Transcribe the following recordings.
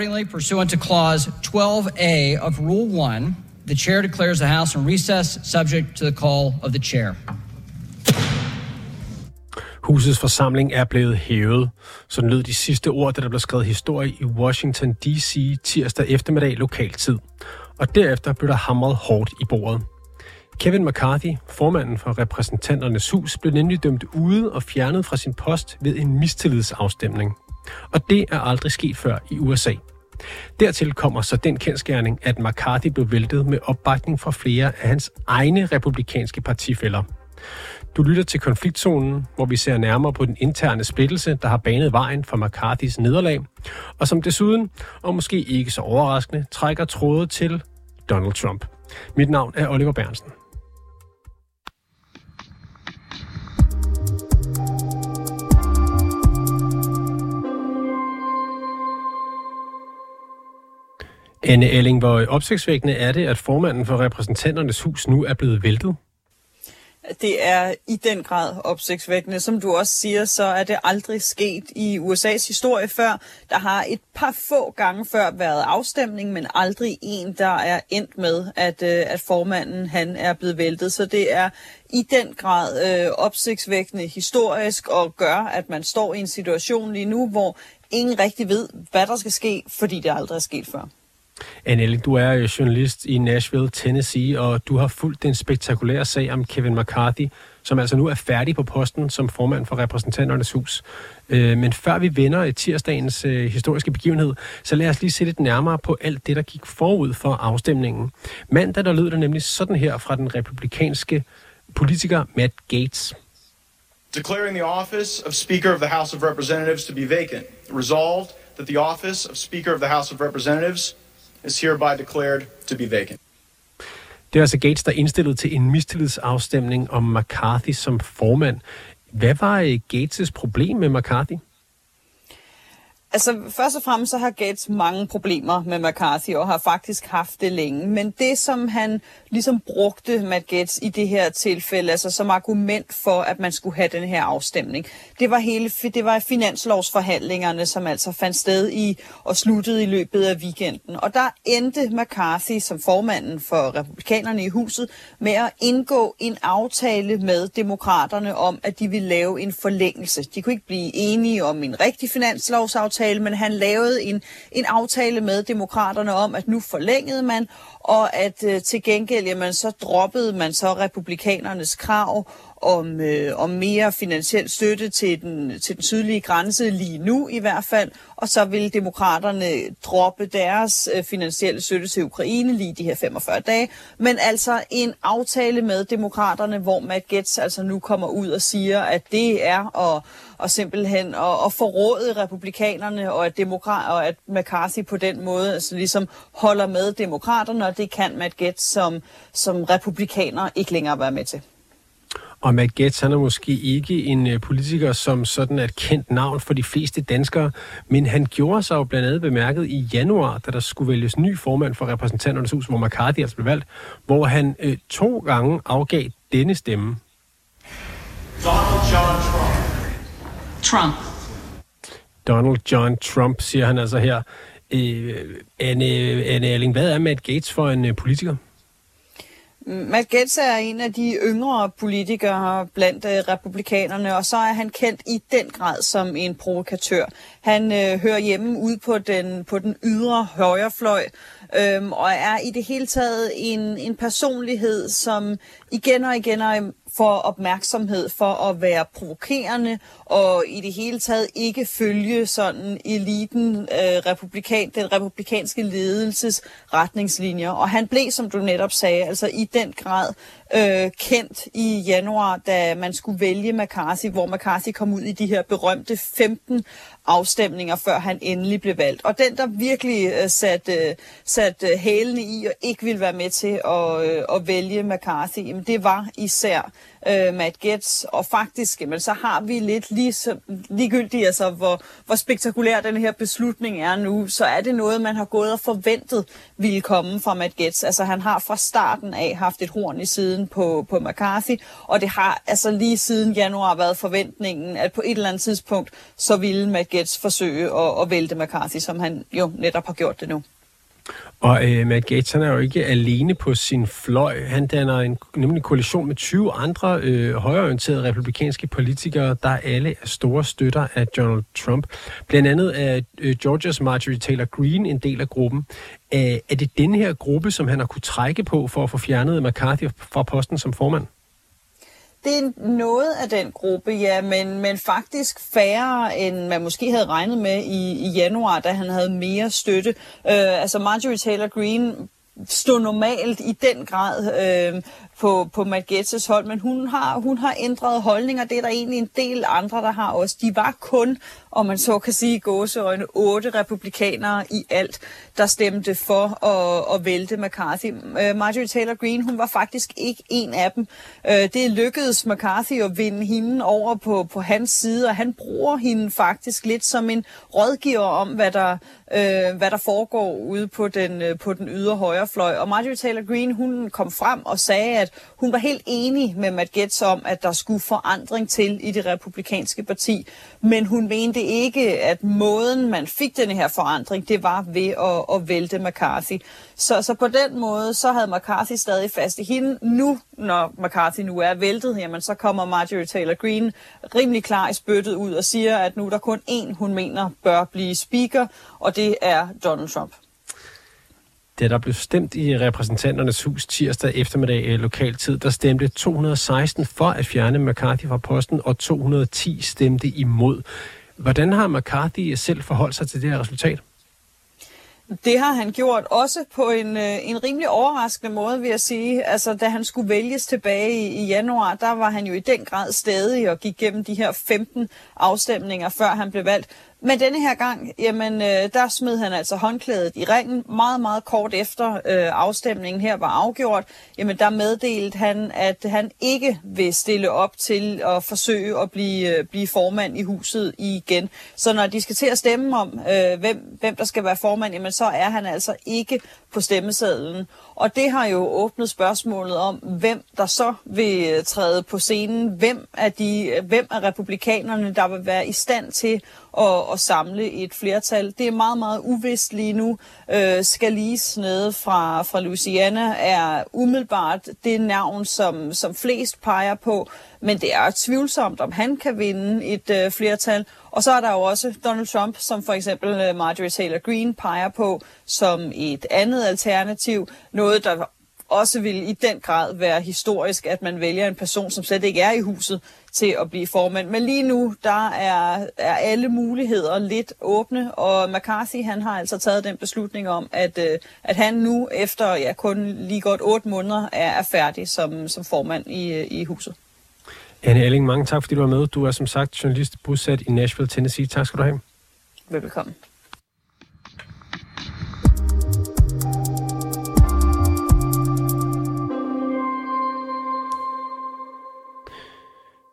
Accordingly, pursuant to Clause 12A of Rule 1, the chair declares the House in recess, subject to the call of the chair. Husets forsamling er blevet hævet. Sådan lød de sidste ord, da der blev skrevet historie i Washington D.C. tirsdag eftermiddag lokaltid. Og derefter blev der hamret hårdt i bordet. Kevin McCarthy, formanden for repræsentanternes hus, blev nemlig dømt ude og fjernet fra sin post ved en mistillidsafstemning. Og det er aldrig sket før i USA. Dertil kommer så den kendskærning, at McCarthy blev væltet med opbakning fra flere af hans egne republikanske partifælder. Du lytter til konfliktzonen, hvor vi ser nærmere på den interne splittelse, der har banet vejen for McCarthys nederlag, og som desuden, og måske ikke så overraskende, trækker trådet til Donald Trump. Mit navn er Oliver Bernsen. Anne Elling, hvor opsigtsvækkende er det, at formanden for repræsentanternes hus nu er blevet væltet? Det er i den grad opsigtsvækkende. Som du også siger, så er det aldrig sket i USA's historie før. Der har et par få gange før været afstemning, men aldrig en, der er endt med, at, øh, at formanden han er blevet væltet. Så det er i den grad øh, opsigtsvækkende historisk og gør, at man står i en situation lige nu, hvor ingen rigtig ved, hvad der skal ske, fordi det aldrig er sket før. Annelle, du er journalist i Nashville, Tennessee, og du har fulgt den spektakulære sag om Kevin McCarthy, som altså nu er færdig på posten som formand for repræsentanternes hus. Øh, men før vi vender i tirsdagens øh, historiske begivenhed, så lad os lige se lidt nærmere på alt det, der gik forud for afstemningen. Mandag der lød det nemlig sådan her fra den republikanske politiker Matt Gates. Declaring the office of Speaker of the House of Representatives to be vacant. Resolved that the office of Speaker of the House of Representatives is hereby declared to be vacant. Det er altså Gates, der indstillet til en mistillidsafstemning om McCarthy som formand. Hvad var øh, Gates' problem med McCarthy? Altså, først og fremmest så har Gates mange problemer med McCarthy, og har faktisk haft det længe. Men det, som han ligesom brugte Matt Gates i det her tilfælde, altså som argument for, at man skulle have den her afstemning, det var, hele, det var finanslovsforhandlingerne, som altså fandt sted i og sluttede i løbet af weekenden. Og der endte McCarthy som formanden for republikanerne i huset med at indgå en aftale med demokraterne om, at de ville lave en forlængelse. De kunne ikke blive enige om en rigtig finanslovsaftale, aftale, men han lavede en, en aftale med demokraterne om, at nu forlængede man, og at øh, til gengæld, jamen, så droppede man så republikanernes krav om, øh, om mere finansiel støtte til den, til den sydlige grænse lige nu i hvert fald, og så vil demokraterne droppe deres øh, finansielle støtte til Ukraine lige de her 45 dage, men altså en aftale med demokraterne, hvor Matt Gaetz altså nu kommer ud og siger, at det er at, og simpelthen at, at forråde republikanerne, og at, demokrat, og at McCarthy på den måde altså ligesom holder med demokraterne, og det kan Matt Gaetz som, som republikaner ikke længere være med til. Og Matt Gaetz, han er måske ikke en øh, politiker, som sådan er et kendt navn for de fleste danskere, men han gjorde sig jo blandt andet bemærket i januar, da der skulle vælges ny formand for repræsentanternes hus, hvor McCarthy altså blev valgt, hvor han øh, to gange afgav denne stemme. Donald John Trump. Trump. Donald John Trump, siger han altså her. Øh, Anne, Anne Erling, hvad er Matt Gates for en øh, politiker? Mm, Matt Gaetz er en af de yngre politikere blandt øh, republikanerne, og så er han kendt i den grad som en provokatør. Han øh, hører hjemme ud på den, på den ydre højrefløj, øhm, og er i det hele taget en, en personlighed, som igen og igen for opmærksomhed for at være provokerende og i det hele taget ikke følge sådan eliten, øh, republikan, den republikanske ledelses retningslinjer. Og han blev, som du netop sagde, altså i den grad øh, kendt i januar, da man skulle vælge McCarthy, hvor McCarthy kom ud i de her berømte 15 afstemninger, før han endelig blev valgt. Og den, der virkelig øh, satte øh, sat, øh, hælene i og ikke ville være med til at, øh, at vælge McCarthy, jamen, det var især øh, Matt Getz, Og faktisk, jamen, så har vi lidt lige så, ligegyldigt, altså, hvor, hvor spektakulær den her beslutning er nu, så er det noget, man har gået og forventet ville komme fra Matt Getz. Altså han har fra starten af haft et horn i siden på, på McCarthy, og det har altså lige siden januar været forventningen, at på et eller andet tidspunkt, så ville Matt Getz forsøge at, at vælte McCarthy, som han jo netop har gjort det nu. Og øh, Matt Gates, han er jo ikke alene på sin fløj. Han danner en, nemlig en koalition med 20 andre øh, højorienterede republikanske politikere, der alle er store støtter af Donald Trump. Blandt andet er øh, Georgias Marjorie Taylor Greene en del af gruppen. Æh, er det den her gruppe, som han har kunne trække på for at få fjernet McCarthy fra posten som formand? Det er noget af den gruppe, ja, men, men faktisk færre, end man måske havde regnet med i, i januar, da han havde mere støtte. Øh, altså Marjorie Taylor Greene stod normalt i den grad øh, på, på Matt hold, men hun har, hun har ændret holdninger. Det er der egentlig en del andre, der har også. De var kun, om man så kan sige gåseøjne, otte republikanere i alt, der stemte for at, at vælte McCarthy. Øh, Marjorie Taylor Greene, hun var faktisk ikke en af dem. Øh, det lykkedes McCarthy at vinde hende over på, på hans side, og han bruger hende faktisk lidt som en rådgiver om, hvad der, øh, hvad der foregår ude på den, på den ydre højrefløj. Og Marjorie Taylor Greene, hun kom frem og sagde, at hun var helt enig med Matt Gaetz om, at der skulle forandring til i det republikanske parti. Men hun mente ikke, at måden, man fik denne her forandring, det var ved at, at vælte McCarthy. Så, så på den måde, så havde McCarthy stadig fast i hende. Nu, når McCarthy nu er væltet, jamen, så kommer Marjorie Taylor Greene rimelig klar i spyttet ud og siger, at nu er der kun én, hun mener bør blive speaker, og det er Donald Trump. Da der blev stemt i repræsentanternes hus tirsdag eftermiddag øh, lokaltid, der stemte 216 for at fjerne McCarthy fra posten, og 210 stemte imod. Hvordan har McCarthy selv forholdt sig til det her resultat? Det har han gjort også på en, øh, en rimelig overraskende måde, vil jeg sige. Altså, da han skulle vælges tilbage i, i januar, der var han jo i den grad stadig og gik gennem de her 15 afstemninger, før han blev valgt. Men denne her gang, jamen, øh, der smed han altså håndklædet i ringen. Meget, meget kort efter øh, afstemningen her var afgjort, jamen, der meddelte han, at han ikke vil stille op til at forsøge at blive, øh, blive formand i huset igen. Så når de skal til at stemme om, øh, hvem, hvem der skal være formand, jamen, så er han altså ikke på stemmesedlen. Og det har jo åbnet spørgsmålet om, hvem der så vil øh, træde på scenen. Hvem er, de, hvem er republikanerne, der vil være i stand til at, at samle et flertal. Det er meget, meget uvist lige nu. Øh, Scalise nede fra, fra Louisiana er umiddelbart det navn, som, som flest peger på, men det er tvivlsomt, om han kan vinde et øh, flertal. Og så er der jo også Donald Trump, som for eksempel øh, Marjorie Taylor Greene peger på som et andet alternativ. Noget, der også vil i den grad være historisk, at man vælger en person, som slet ikke er i huset, til at blive formand. Men lige nu, der er, er alle muligheder lidt åbne, og McCarthy han har altså taget den beslutning om, at, øh, at han nu efter ja, kun lige godt otte måneder er, er færdig som, som formand i, øh, i huset. Anne Elling, mange tak, fordi du var med. Du er som sagt journalist bosat i Nashville, Tennessee. Tak skal du have. Velkommen.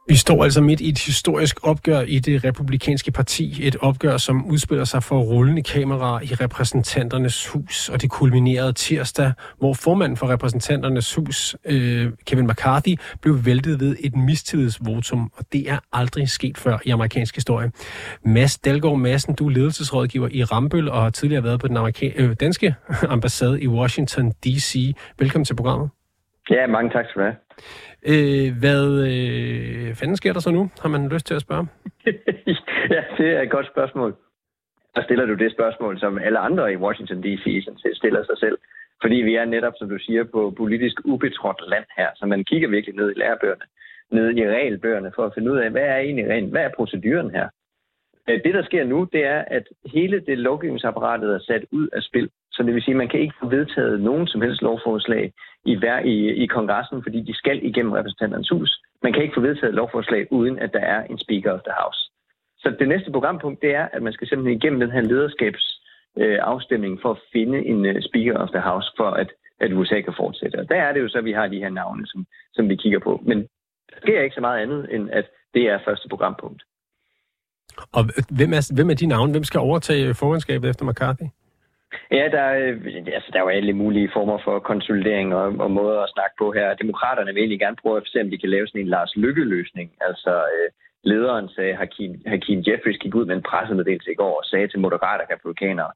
Vi står altså midt i et historisk opgør i det republikanske parti. Et opgør, som udspiller sig for rullende kameraer i repræsentanternes hus. Og det kulminerede tirsdag, hvor formanden for repræsentanternes hus, øh, Kevin McCarthy, blev væltet ved et mistillidsvotum. Og det er aldrig sket før i amerikansk historie. Mads Dalgaard Madsen, du er ledelsesrådgiver i Rambøl og har tidligere været på den amerika- øh, danske ambassade i Washington D.C. Velkommen til programmet. Ja, mange tak skal du have. Øh, hvad øh, fanden sker der så nu? Har man lyst til at spørge? ja, det er et godt spørgsmål. Så stiller du det spørgsmål, som alle andre i Washington D.C. stiller sig selv. Fordi vi er netop, som du siger, på politisk ubetrådt land her. Så man kigger virkelig ned i lærebøgerne, ned i regelbøgerne, for at finde ud af, hvad er egentlig rent, hvad er proceduren her? Øh, det, der sker nu, det er, at hele det lovgivningsapparatet er sat ud af spil. Så det vil sige, at man kan ikke få vedtaget nogen som helst lovforslag i, hver, i, i kongressen, fordi de skal igennem repræsentanternes hus. Man kan ikke få vedtaget lovforslag, uden at der er en Speaker of the House. Så det næste programpunkt, det er, at man skal simpelthen igennem den her lederskabsafstemning øh, for at finde en øh, Speaker of the House, for at, at USA kan fortsætte. Og der er det jo så, at vi har de her navne, som, som vi kigger på. Men der sker ikke så meget andet, end at det er første programpunkt. Og hvem er, hvem er de navne? Hvem skal overtage formandskabet efter McCarthy? Ja, der øh, altså, der er jo alle mulige former for konsolidering og, og måder at snakke på her. Demokraterne vil egentlig gerne prøve at se, om de kan lave sådan en Lars Lykke-løsning. Altså, øh, lederen sagde, Hakim, Hakim Jeffries gik ud med en pressemeddelelse i går og sagde til moderater republikanere,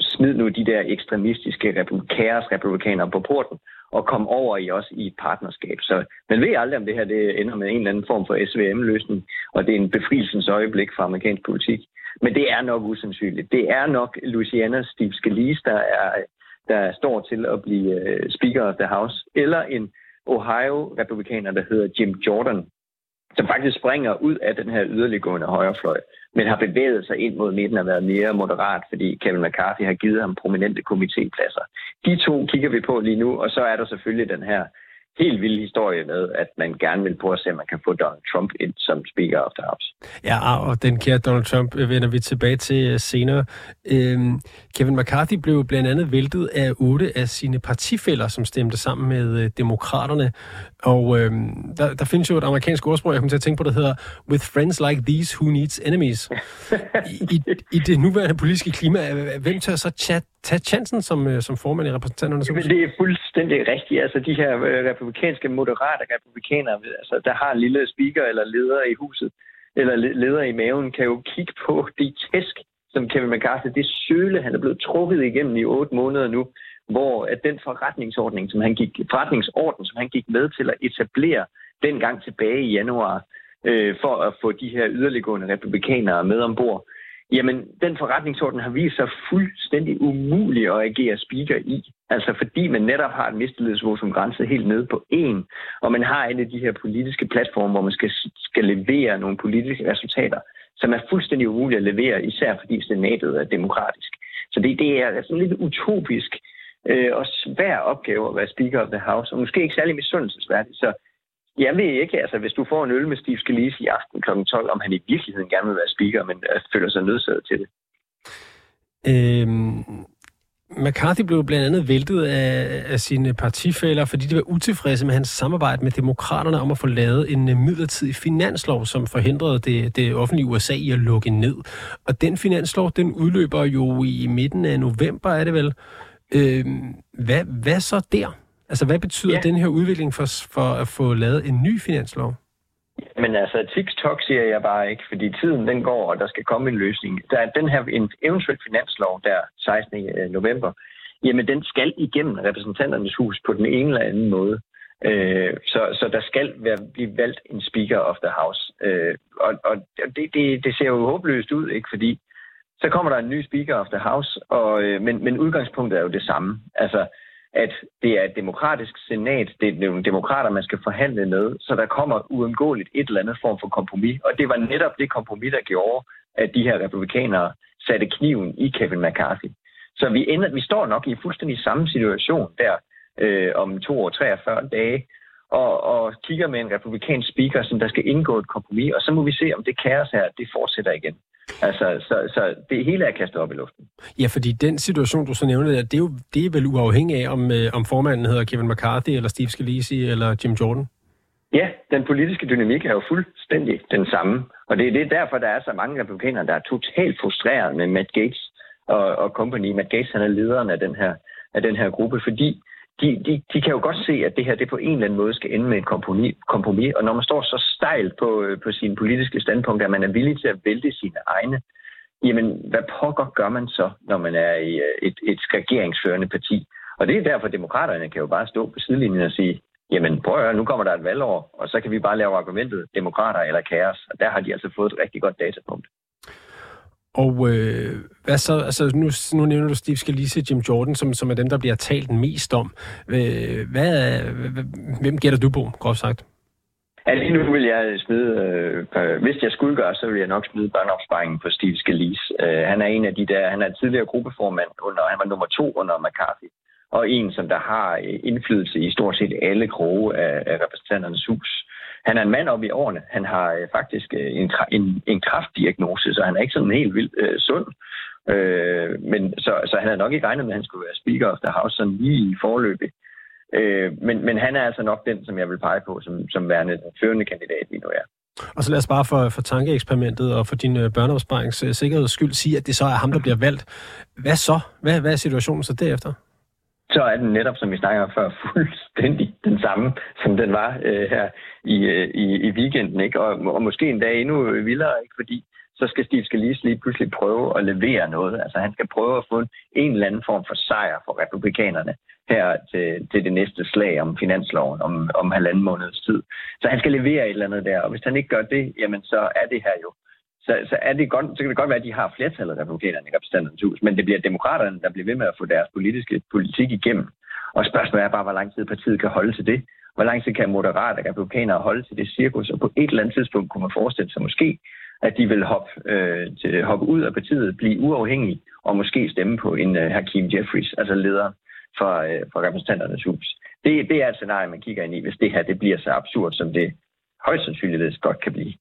smid nu de der ekstremistiske kaos-republikanere på porten og kom over i os i et partnerskab. Så man ved aldrig, om det her det ender med en eller anden form for SVM-løsning, og det er en befrielsens øjeblik for amerikansk politik. Men det er nok usandsynligt. Det er nok Louisiana Steve Scalise, der, er, der står til at blive øh, Speaker of the House, eller en Ohio-republikaner, der hedder Jim Jordan, som faktisk springer ud af den her yderliggående højrefløj, men har bevæget sig ind mod midten og været mere moderat, fordi Kevin McCarthy har givet ham prominente komitépladser. De to kigger vi på lige nu, og så er der selvfølgelig den her helt vild historie med, at man gerne vil prøve at se, om man kan få Donald Trump ind som Speaker of the House. Ja, og den kære Donald Trump øh, vender vi tilbage til øh, senere. Øhm, Kevin McCarthy blev blandt andet væltet af otte af sine partifælder, som stemte sammen med øh, demokraterne. Og øhm, der, der findes jo et amerikansk ordsprog, jeg kommer til at tænke på, der hedder With friends like these, who needs enemies? I, i, I det nuværende politiske klima, hvem tør så chat, tage chancen som, øh, som formand i repræsentanternes hus? Det er fuldstændig rigtigt. Altså de her republikanske, moderate republikanere, altså, der har en lille speaker eller leder i huset, eller leder i maven, kan jo kigge på de tæsk, som Kevin McCarthy, det søle, han er blevet trukket igennem i otte måneder nu, hvor at den forretningsordning, som han gik, forretningsorden, som han gik med til at etablere dengang tilbage i januar, øh, for at få de her yderliggående republikanere med ombord, Jamen, den forretningsorden har vist sig fuldstændig umulig at agere speaker i. Altså fordi man netop har et mistillidsvotum grænset helt nede på en, og man har en af de her politiske platforme, hvor man skal, skal levere nogle politiske resultater, som er fuldstændig umulige at levere, især fordi senatet er demokratisk. Så det, det er sådan en lidt utopisk øh, og svær opgave at være Speaker of the House, og måske ikke særlig misundelsesværdigt. Så jeg ved ikke, altså hvis du får en øl med Steve Scalise i aften kl. 12, om han i virkeligheden gerne vil være speaker, men øh, føler sig nødsaget til det. Øhm, McCarthy blev blandt andet væltet af, af sine partifælder, fordi de var utilfredse med hans samarbejde med demokraterne om at få lavet en øh, midlertidig finanslov, som forhindrede det, det offentlige USA i at lukke ned. Og den finanslov, den udløber jo i midten af november, er det vel? Øhm, hvad, hvad så der? Altså, hvad betyder ja. den her udvikling for, for at få lavet en ny finanslov? Men altså, TikTok siger jeg bare ikke, fordi tiden den går, og der skal komme en løsning. Der er den her en eventuel finanslov der 16. Øh, november, jamen den skal igennem repræsentanternes hus på den ene eller anden måde. Øh, så, så der skal være, blive valgt en Speaker of the House. Øh, og og det, det, det ser jo håbløst ud, ikke? Fordi så kommer der en ny Speaker of the House, og, øh, men, men udgangspunktet er jo det samme. Altså, at det er et demokratisk senat, det er nogle demokrater, man skal forhandle med, så der kommer uundgåeligt et eller andet form for kompromis. Og det var netop det kompromis, der gjorde, at de her republikanere satte kniven i Kevin McCarthy. Så vi, ender, vi står nok i fuldstændig samme situation der øh, om to år 43 dage, og, og kigger med en republikansk speaker, som der skal indgå et kompromis, og så må vi se, om det kaos her, det fortsætter igen. Altså, så, så det hele er kastet op i luften. Ja, fordi den situation, du så nævner, det er, jo, det er vel uafhængig af, om, øh, om formanden hedder Kevin McCarthy, eller Steve Scalise, eller Jim Jordan? Ja, den politiske dynamik er jo fuldstændig den samme. Og det er det derfor, der er så mange republikanere, der er totalt frustreret med Matt Gates og, og company. Matt Gates han er lederen af den her, af den her gruppe, fordi de, de, de kan jo godt se, at det her det på en eller anden måde skal ende med et kompromis. kompromis. Og når man står så stejlt på, øh, på sine politiske standpunkter, at man er villig til at vælte sine egne, jamen hvad pokker gør man så, når man er i øh, et, et regeringsførende parti? Og det er derfor, at demokraterne kan jo bare stå på sidelinjen og sige, jamen prøv at høre, nu kommer der et valgår, og så kan vi bare lave argumentet demokrater eller kaos. Og der har de altså fået et rigtig godt datapunkt. Og øh, hvad så, altså nu, nu nævner du Steve Scalise, Jim Jordan, som, som er dem, der bliver talt mest om. Øh, hvad, hvem gætter du på, groft sagt? Ja, lige nu vil jeg smide, øh, hvis jeg skulle gøre, så vil jeg nok smide børneopsparingen på Steve Scalise. Øh, han er en af de der, han er tidligere gruppeformand, under, han var nummer to under McCarthy, og en, som der har øh, indflydelse i stort set alle kroge af, af repræsentanternes hus. Han er en mand op i årene. Han har øh, faktisk øh, en, en, en kraftdiagnose, så han er ikke sådan helt vildt øh, sund. Øh, men så, så han havde nok ikke regnet med, at han skulle være Speaker of the House sådan lige i forløbet. Øh, men, men han er altså nok den, som jeg vil pege på, som, som værende den førende kandidat lige nu er. Og så lad os bare for, for tankeeksperimentet og for din øh, børneopsparings øh, sikkerheds skyld sige, at det så er ham, der bliver valgt. Hvad så? Hvad, hvad er situationen så derefter? Så er den netop, som vi snakker om før, fuldstændig den samme, som den var øh, her i, øh, i, i weekenden. Ikke? Og, og måske en dag endnu vildere, ikke? fordi så skal Steve Scalise lige pludselig prøve at levere noget. Altså han skal prøve at få en, en eller anden form for sejr for republikanerne her til, til det næste slag om finansloven om, om halvanden måneds tid. Så han skal levere et eller andet der, og hvis han ikke gør det, jamen så er det her jo så, så, er det godt, så kan det godt være, at de har flertallet republikanerne i repræsentanternes hus, men det bliver demokraterne, der bliver ved med at få deres politiske politik igennem. Og spørgsmålet er bare, hvor lang tid partiet kan holde til det. Hvor lang tid kan moderate republikanere holde til det cirkus, og på et eller andet tidspunkt kunne man forestille sig måske, at de vil hoppe, øh, til, hoppe ud af partiet, blive uafhængige og måske stemme på en øh, Hakim Jeffries, altså leder for, øh, for repræsentanternes hus. Det, det er et scenarie, man kigger ind i, hvis det her det bliver så absurd, som det højst sandsynligt godt kan blive.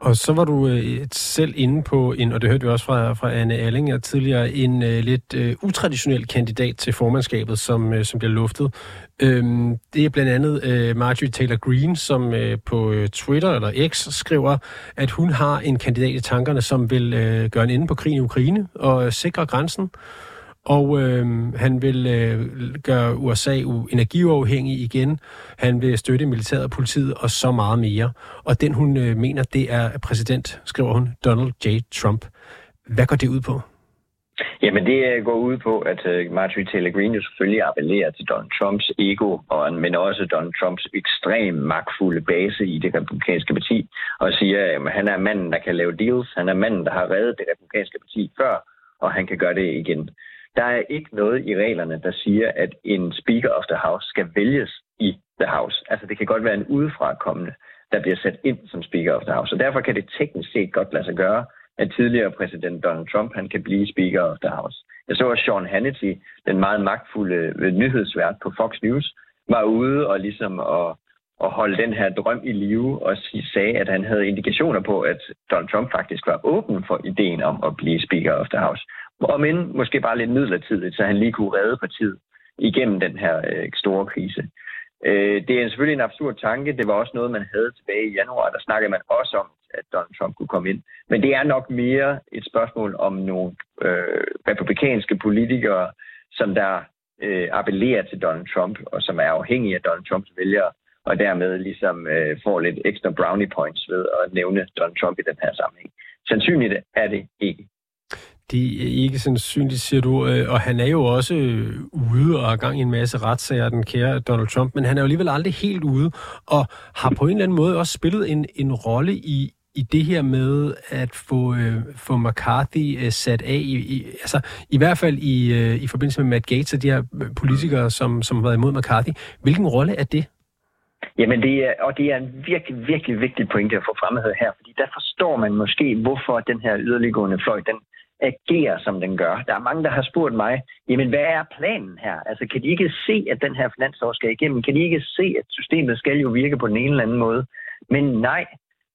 Og så var du øh, selv inde på en, og det hørte vi også fra, fra Anne Alling tidligere, en øh, lidt øh, utraditionel kandidat til formandskabet, som, øh, som bliver luftet. Øhm, det er blandt andet øh, Marjorie Taylor Greene, som øh, på øh, Twitter eller X skriver, at hun har en kandidat i tankerne, som vil øh, gøre en ende på krigen i Ukraine og øh, sikre grænsen og øh, han vil øh, gøre USA energiuafhængig igen. Han vil støtte militæret og politiet og så meget mere. Og den hun øh, mener, det er præsident, skriver hun, Donald J. Trump. Hvad går det ud på? Jamen det øh, går ud på, at øh, Marjorie Taylor Greene selvfølgelig appellerer til Donald Trumps ego, og, men også Donald Trumps ekstrem magtfulde base i det republikanske parti, og siger, at han er manden, der kan lave deals, han er manden, der har reddet det republikanske parti før, og han kan gøre det igen. Der er ikke noget i reglerne, der siger, at en Speaker of the House skal vælges i the House. Altså det kan godt være en udefrakommende, der bliver sat ind som Speaker of the House. Og derfor kan det teknisk set godt lade sig gøre, at tidligere præsident Donald Trump han kan blive Speaker of the House. Jeg så, at Sean Hannity, den meget magtfulde øh, nyhedsvært på Fox News, var ude og ligesom at, at holde den her drøm i live og sagde, at han havde indikationer på, at Donald Trump faktisk var åben for ideen om at blive Speaker of the House. Og men måske bare lidt midlertidigt, så han lige kunne redde partiet igennem den her øh, store krise. Øh, det er selvfølgelig en absurd tanke. Det var også noget, man havde tilbage i januar. Der snakkede man også om, at Donald Trump kunne komme ind. Men det er nok mere et spørgsmål om nogle øh, republikanske politikere, som der øh, appellerer til Donald Trump, og som er afhængige af Donald Trumps vælgere, og dermed ligesom øh, får lidt ekstra brownie points ved at nævne Donald Trump i den her sammenhæng. Sandsynligt er det ikke. Det er ikke sandsynligt, siger du. Øh, og han er jo også øh, ude og er gang i en masse retssager, den kære Donald Trump, men han er jo alligevel aldrig helt ude, og har på en eller anden måde også spillet en, en rolle i, i det her med at få, øh, få McCarthy øh, sat af, i, i, altså i hvert fald i, øh, i forbindelse med Matt Gates og de her øh, politikere, som, som har været imod McCarthy. Hvilken rolle er det? Jamen, det er, og det er en virkelig, virkelig vigtig pointe at få fremhævet her, fordi der forstår man måske, hvorfor den her yderliggående fløj, den, agerer, som den gør. Der er mange, der har spurgt mig, jamen hvad er planen her? Altså kan de ikke se, at den her finanslov skal igennem? Kan de ikke se, at systemet skal jo virke på den ene eller anden måde? Men nej,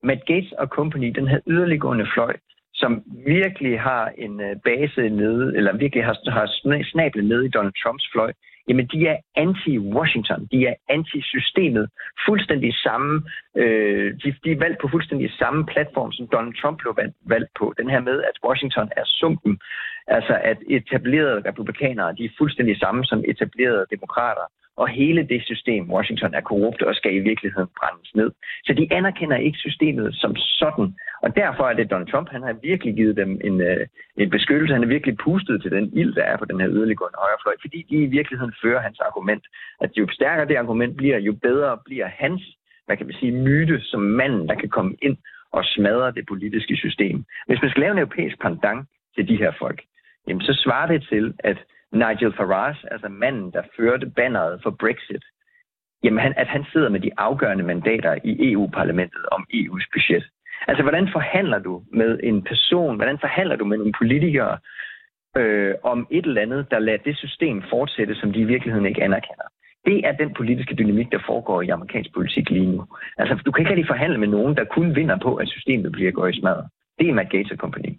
Matt Gates og company, den her yderliggående fløj, som virkelig har en øh, base nede, eller virkelig har, har snablet nede i Donald Trumps fløj, jamen de er anti-Washington, de er anti-systemet, fuldstændig samme, øh, de, de er valgt på fuldstændig samme platform, som Donald Trump blev valgt, valgt på. Den her med, at Washington er sumpen, altså at etablerede republikanere, de er fuldstændig samme som etablerede demokrater. Og hele det system, Washington, er korrupt og skal i virkeligheden brændes ned. Så de anerkender ikke systemet som sådan. Og derfor er det Donald Trump, han har virkelig givet dem en, øh, en beskyttelse. Han har virkelig pustet til den ild, der er på den her yderliggående højrefløj, fordi de i virkeligheden fører hans argument. At jo stærkere det argument bliver, jo bedre bliver hans, hvad kan man sige, myte som manden, der kan komme ind og smadre det politiske system. Hvis man skal lave en europæisk pandang til de her folk, jamen så svarer det til, at Nigel Farage, altså manden, der førte banneret for Brexit, jamen han, at han sidder med de afgørende mandater i EU-parlamentet om EU's budget. Altså, hvordan forhandler du med en person, hvordan forhandler du med nogle politikere øh, om et eller andet, der lader det system fortsætte, som de i virkeligheden ikke anerkender? Det er den politiske dynamik, der foregår i amerikansk politik lige nu. Altså, du kan ikke rigtig forhandle med nogen, der kun vinder på, at systemet bliver gået i smadret. Det er Matt Gates Company.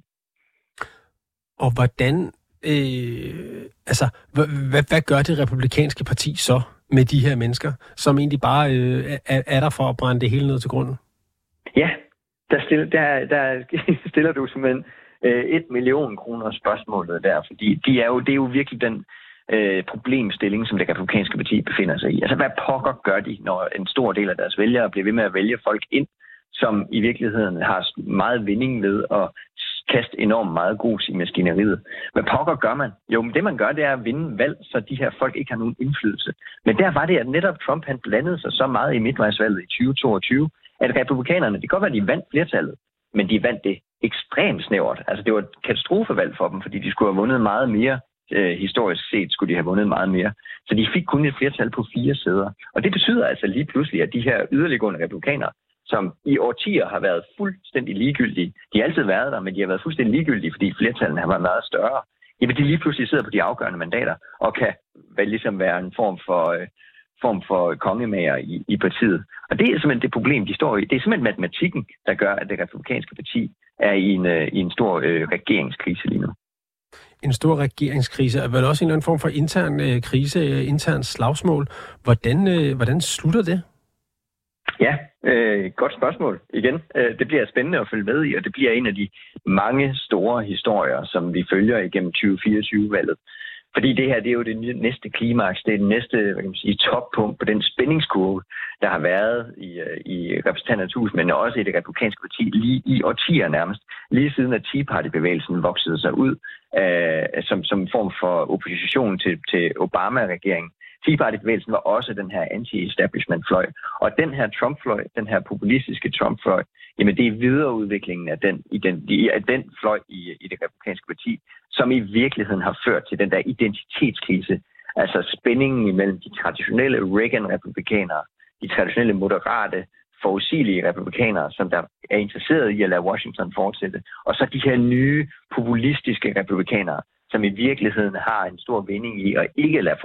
Og hvordan øh, altså, hvad, hvad, gør det republikanske parti så med de her mennesker, som egentlig bare øh, er, er der for at brænde det hele ned til grunden? Ja, der stiller, der, der stiller du simpelthen øh, et million kroner spørgsmålet der, fordi de er jo, det er jo virkelig den øh, problemstilling, som det republikanske parti befinder sig i. Altså, hvad pokker gør de, når en stor del af deres vælgere bliver ved med at vælge folk ind, som i virkeligheden har meget vinding ved at kaste enormt meget grus i maskineriet. Hvad pokker gør man? Jo, men det man gør, det er at vinde valg, så de her folk ikke har nogen indflydelse. Men der var det, at netop Trump han blandede sig så meget i midtvejsvalget i 2022, at republikanerne, det kan godt være, at de vandt flertallet, men de vandt det ekstremt snævert. Altså det var et katastrofevalg for dem, fordi de skulle have vundet meget mere. Øh, historisk set skulle de have vundet meget mere. Så de fik kun et flertal på fire sæder. Og det betyder altså lige pludselig, at de her yderliggående republikanere, som i årtier har været fuldstændig ligegyldige, de har altid været der, men de har været fuldstændig ligegyldige, fordi flertallene har været meget større, jamen de lige pludselig sidder på de afgørende mandater og kan vel ligesom være en form for, øh, form for kongemager i, i partiet. Og det er simpelthen det problem, de står i. Det er simpelthen matematikken, der gør, at det republikanske parti er i en, øh, i en stor øh, regeringskrise lige nu. En stor regeringskrise, er vel også en eller anden form for intern øh, krise, øh, intern slagsmål. Hvordan, øh, hvordan slutter det? Ja, øh, godt spørgsmål igen. Øh, det bliver spændende at følge med i, og det bliver en af de mange store historier, som vi følger igennem 2024-valget. Fordi det her, det er jo det næste klimaks, det er det næste hvad kan man sige, toppunkt på den spændingskurve, der har været i, øh, i repræsentanternes hus, men også i det republikanske parti lige i årtier nærmest, lige siden at Tea Party-bevægelsen voksede sig ud øh, som, som form for opposition til, til Obama-regeringen. Tea Party-bevægelsen var også den her anti-establishment-fløj. Og den her Trump-fløj, den her populistiske Trump-fløj, jamen det er videreudviklingen af den, i den, af den fløj i, i det republikanske parti, som i virkeligheden har ført til den der identitetskrise, altså spændingen imellem de traditionelle Reagan-republikanere, de traditionelle moderate, forudsigelige republikanere, som der er interesseret i at lade Washington fortsætte, og så de her nye populistiske republikanere, som i virkeligheden har en stor vinding i at ikke lade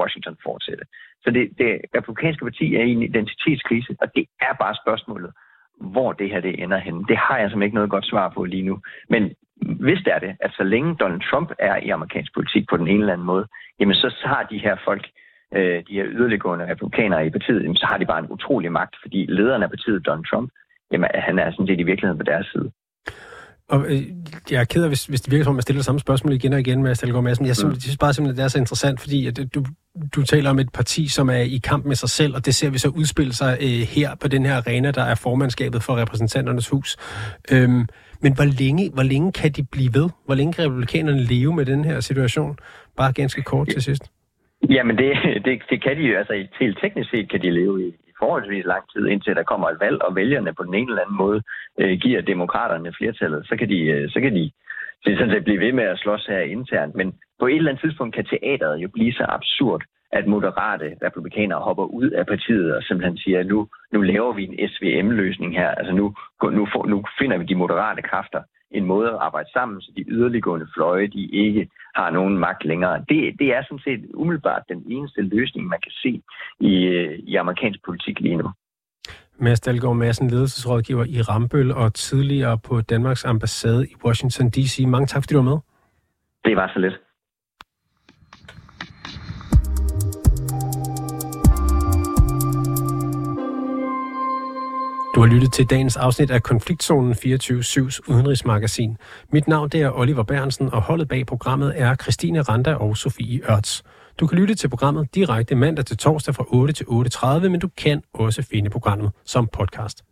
Washington fortsætte. Så det, det republikanske parti er i en identitetskrise, og det er bare spørgsmålet, hvor det her det ender hen. Det har jeg simpelthen ikke noget godt svar på lige nu. Men hvis det er det, at så længe Donald Trump er i amerikansk politik på den ene eller anden måde, jamen så har de her folk, øh, de her yderliggående republikanere i partiet, jamen så har de bare en utrolig magt, fordi lederen af partiet, Donald Trump, jamen han er sådan set i virkeligheden på deres side. Og øh, jeg er ked af, hvis, hvis det virker som, at jeg stiller samme spørgsmål igen og igen med Stalgaard Madsen. Jeg synes, mm. synes bare simpelthen, det er så interessant, fordi at du, du taler om et parti, som er i kamp med sig selv, og det ser vi så udspille sig øh, her på den her arena, der er formandskabet for repræsentanternes hus. Øhm, men hvor længe, hvor længe kan de blive ved? Hvor længe kan republikanerne leve med den her situation? Bare ganske kort til sidst. Jamen, det, det, det kan de jo. Altså, helt teknisk set kan de leve i, forholdsvis lang tid, indtil der kommer et valg, og vælgerne på den ene eller anden måde øh, giver demokraterne flertallet, så kan de, øh, så kan de det sådan set blive ved med at slås her internt. Men på et eller andet tidspunkt kan teateret jo blive så absurd, at moderate republikanere hopper ud af partiet og simpelthen siger, at nu, nu laver vi en SVM-løsning her. Altså nu, nu, for, nu finder vi de moderate kræfter en måde at arbejde sammen, så de yderliggående fløje, de ikke har nogen magt længere. Det, det er sådan set umiddelbart den eneste løsning, man kan se i, i amerikansk politik lige nu. Mads Dahlgaard Madsen, ledelsesrådgiver i Rambøl og tidligere på Danmarks ambassade i Washington D.C. Mange tak, fordi du var med. Det var så lidt. Du har lyttet til dagens afsnit af Konfliktzonen 24-7's udenrigsmagasin. Mit navn det er Oliver Bernsen, og holdet bag programmet er Christine Randa og Sofie Ørts. Du kan lytte til programmet direkte mandag til torsdag fra 8 til 8.30, men du kan også finde programmet som podcast.